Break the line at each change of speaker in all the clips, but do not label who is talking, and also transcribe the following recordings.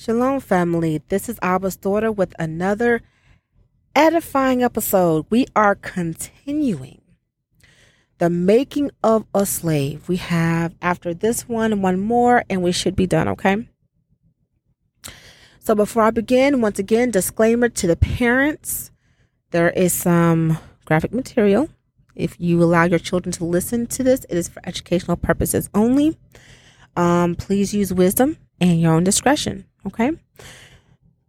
Shalom, family. This is Abba's daughter with another edifying episode. We are continuing the making of a slave. We have after this one, one more, and we should be done, okay? So before I begin, once again, disclaimer to the parents there is some graphic material. If you allow your children to listen to this, it is for educational purposes only. Um, please use wisdom and your own discretion. Okay.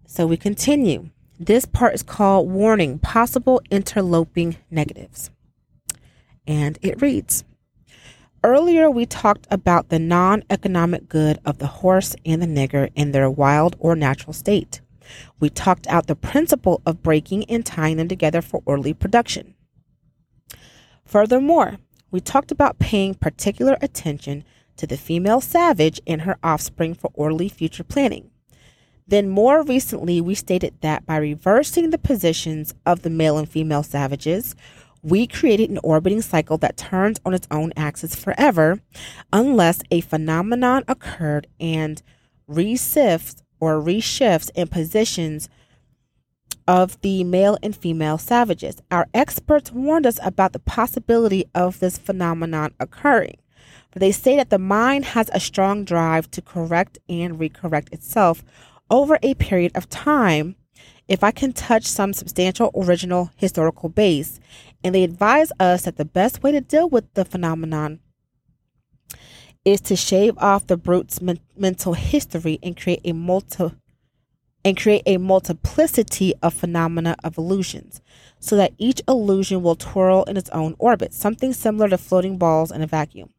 So we continue. This part is called Warning Possible Interloping Negatives. And it reads Earlier, we talked about the non economic good of the horse and the nigger in their wild or natural state. We talked out the principle of breaking and tying them together for orderly production. Furthermore, we talked about paying particular attention to the female savage and her offspring for orderly future planning. Then, more recently, we stated that by reversing the positions of the male and female savages, we created an orbiting cycle that turns on its own axis forever unless a phenomenon occurred and resifts or reshifts in positions of the male and female savages. Our experts warned us about the possibility of this phenomenon occurring. For they say that the mind has a strong drive to correct and recorrect itself over a period of time if I can touch some substantial original historical base. And they advise us that the best way to deal with the phenomenon is to shave off the brute's men- mental history and create a multi and create a multiplicity of phenomena of illusions so that each illusion will twirl in its own orbit, something similar to floating balls in a vacuum.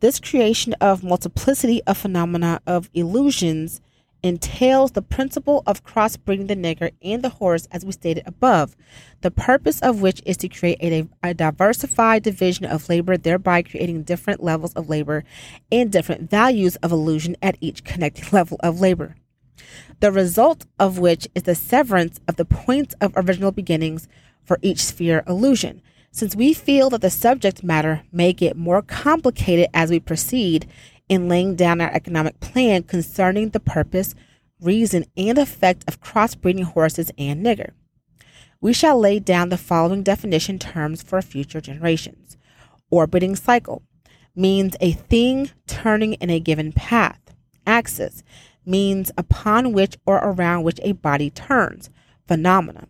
This creation of multiplicity of phenomena of illusions entails the principle of crossbreeding the nigger and the horse, as we stated above, the purpose of which is to create a, a, diversified division of labor, thereby creating different levels of labor and different values of illusion at each connected level of labor. The result of which is the severance of the points of original beginnings for each sphere illusion. Since we feel that the subject matter may get more complicated as we proceed, in laying down our economic plan concerning the purpose, reason, and effect of crossbreeding horses and nigger. We shall lay down the following definition terms for future generations. Orbiting cycle means a thing turning in a given path. Axis means upon which or around which a body turns. Phenomena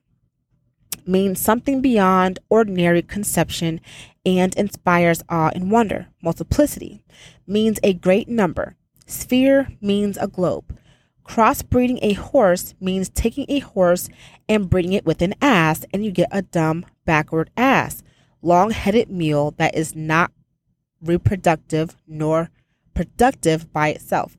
means something beyond ordinary conception and inspires awe and wonder. Multiplicity means a great number. Sphere means a globe. Crossbreeding a horse means taking a horse and breeding it with an ass, and you get a dumb, backward ass, long headed mule that is not reproductive nor productive by itself.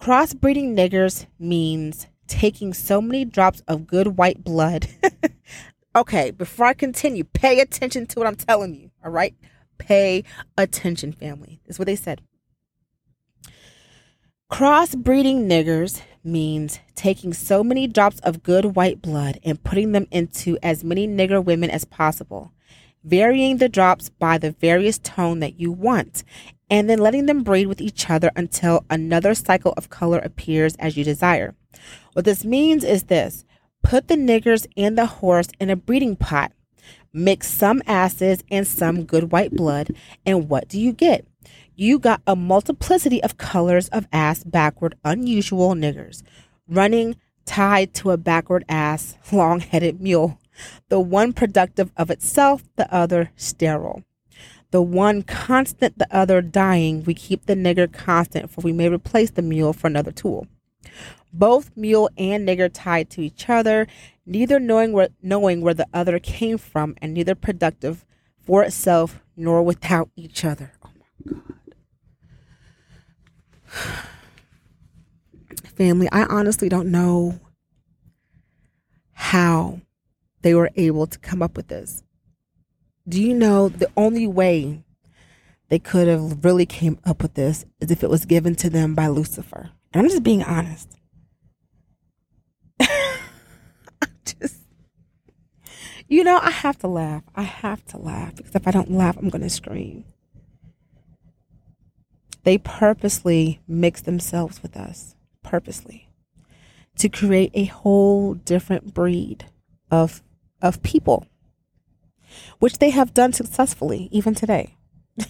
Crossbreeding niggers means taking so many drops of good white blood Okay, before I continue, pay attention to what I'm telling you. All right? Pay attention, family. That's what they said. Crossbreeding niggers means taking so many drops of good white blood and putting them into as many nigger women as possible, varying the drops by the various tone that you want, and then letting them breed with each other until another cycle of color appears as you desire. What this means is this Put the niggers and the horse in a breeding pot. Mix some acids and some good white blood, and what do you get? You got a multiplicity of colors of ass backward, unusual niggers, running tied to a backward ass, long headed mule. The one productive of itself, the other sterile. The one constant, the other dying. We keep the nigger constant, for we may replace the mule for another tool both mule and nigger tied to each other, neither knowing where knowing where the other came from, and neither productive for itself nor without each other. Oh my God. Family, I honestly don't know how they were able to come up with this. Do you know the only way they could have really came up with this is if it was given to them by Lucifer? And I'm just being honest. just, you know, I have to laugh. I have to laugh because if I don't laugh, I'm going to scream. They purposely mix themselves with us. Purposely. to create a whole different breed of of people which they have done successfully even today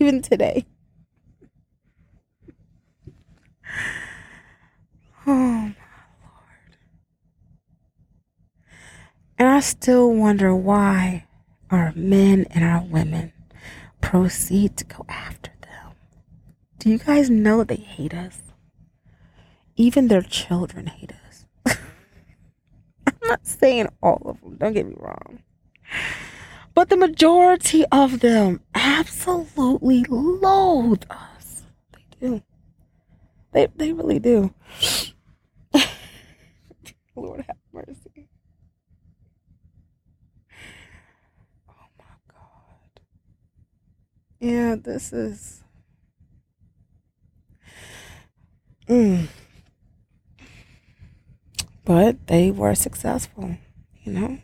even today oh my lord and i still wonder why our men and our women proceed to go after them do you guys know they hate us even their children hate us. I'm not saying all of them, don't get me wrong. But the majority of them absolutely loathe us. They do. They they really do. Lord have mercy. Oh my God. Yeah, this is. Mm but they were successful, you know.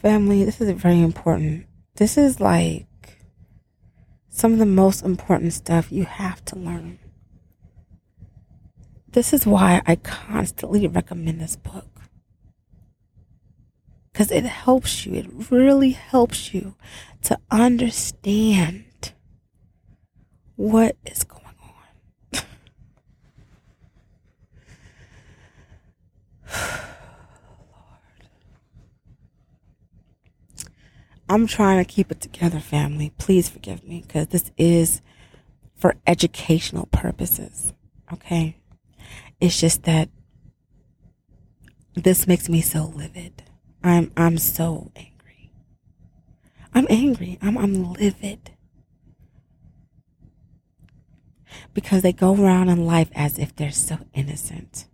Family, this is very important. This is like some of the most important stuff you have to learn. This is why I constantly recommend this book. Because it helps you, it really helps you to understand what is going on. Lord. I'm trying to keep it together, family. Please forgive me because this is for educational purposes. Okay. It's just that this makes me so livid. I'm I'm so angry. I'm angry. I'm I'm livid. Because they go around in life as if they're so innocent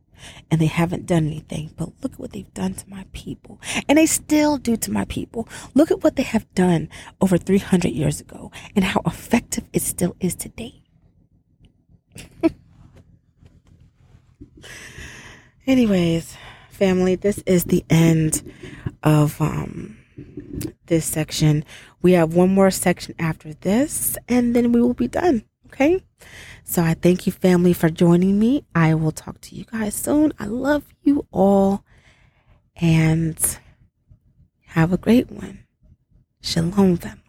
and they haven't done anything. But look at what they've done to my people. And they still do to my people. Look at what they have done over 300 years ago and how effective it still is today. Anyways, family, this is the end of um, this section. We have one more section after this, and then we will be done. Okay. So I thank you, family, for joining me. I will talk to you guys soon. I love you all and have a great one. Shalom, family.